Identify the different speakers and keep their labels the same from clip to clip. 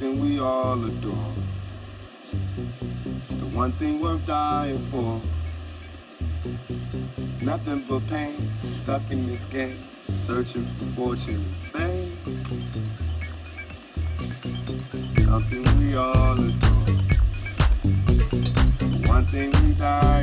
Speaker 1: something we all adore. The one thing worth dying for. Nothing but pain, stuck in this game, searching for fortune and fame. Something we all adore. The one thing we dying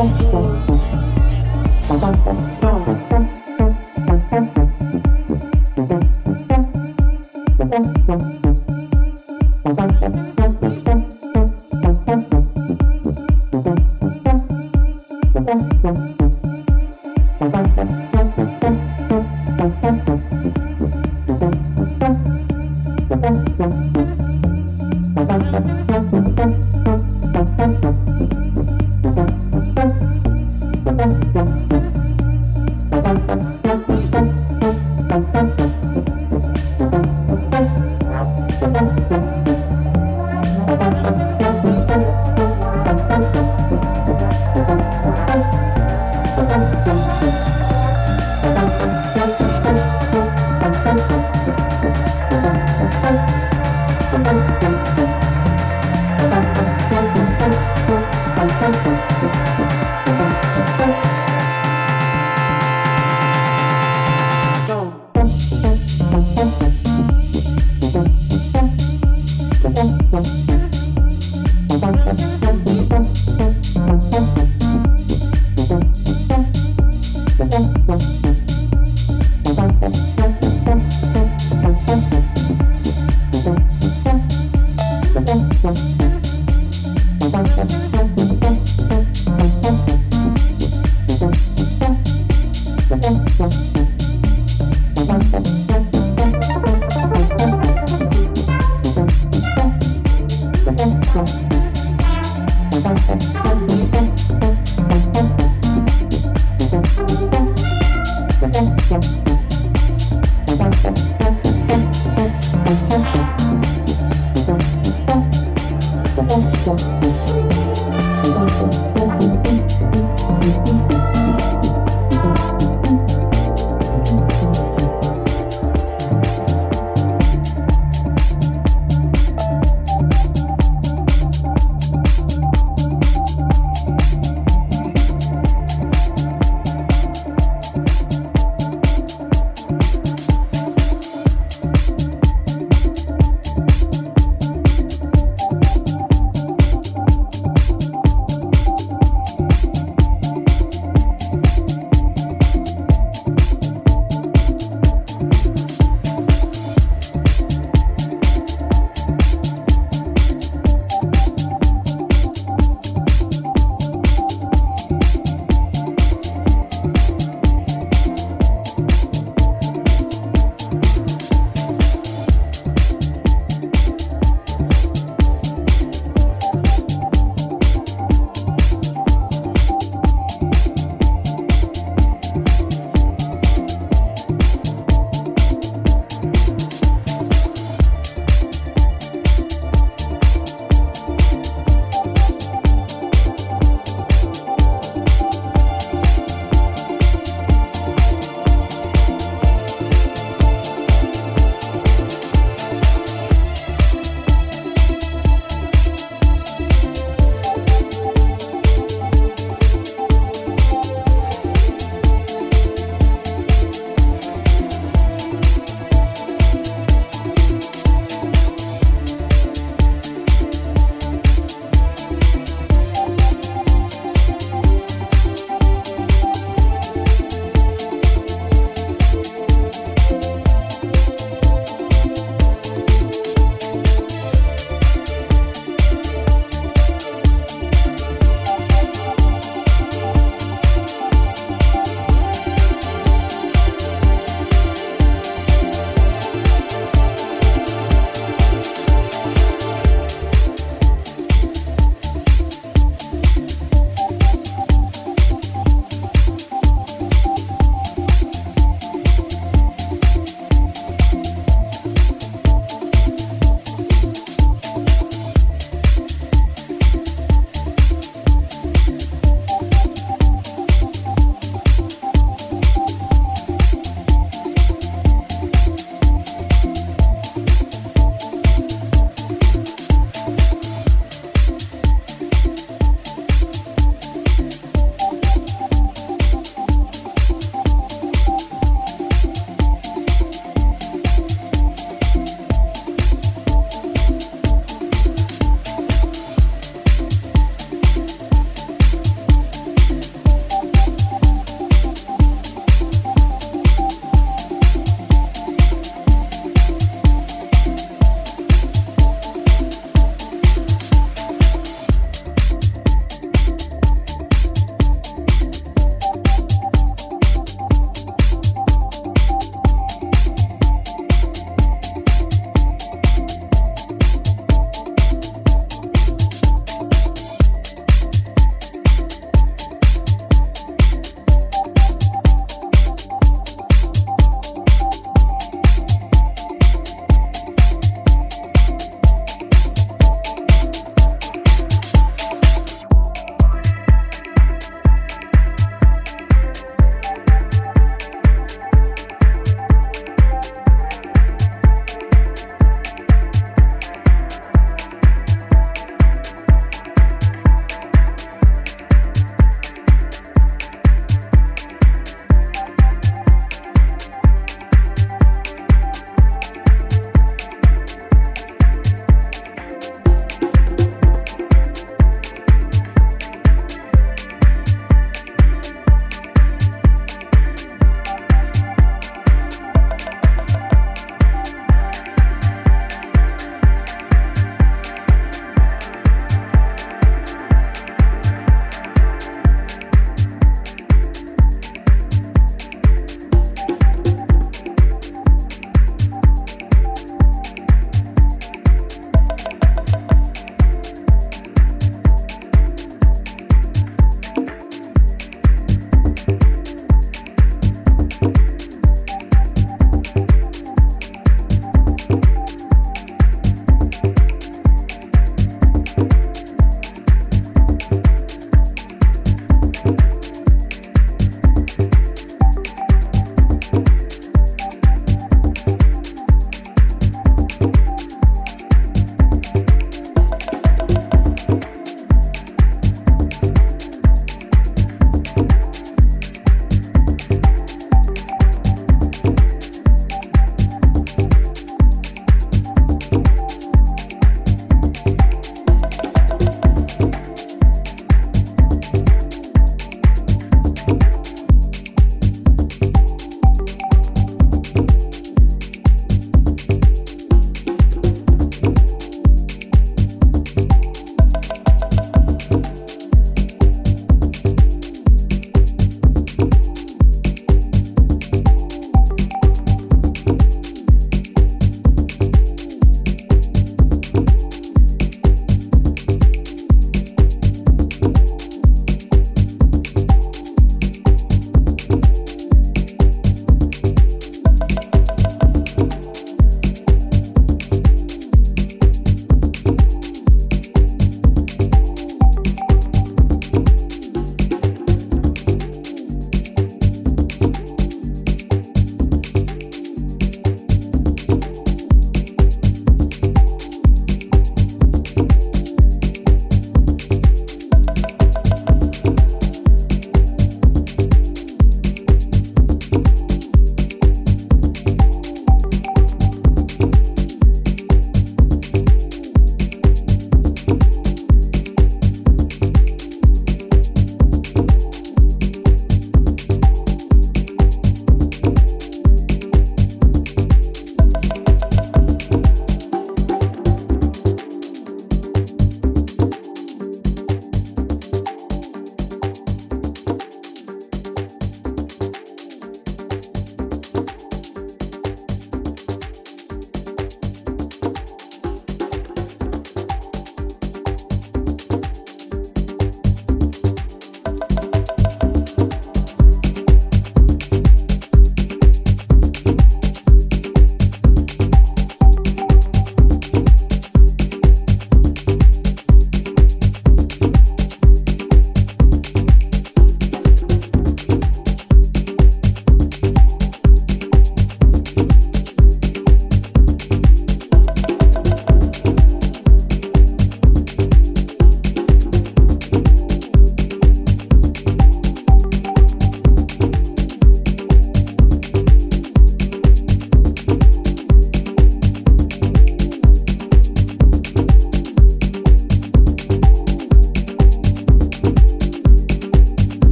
Speaker 1: Thank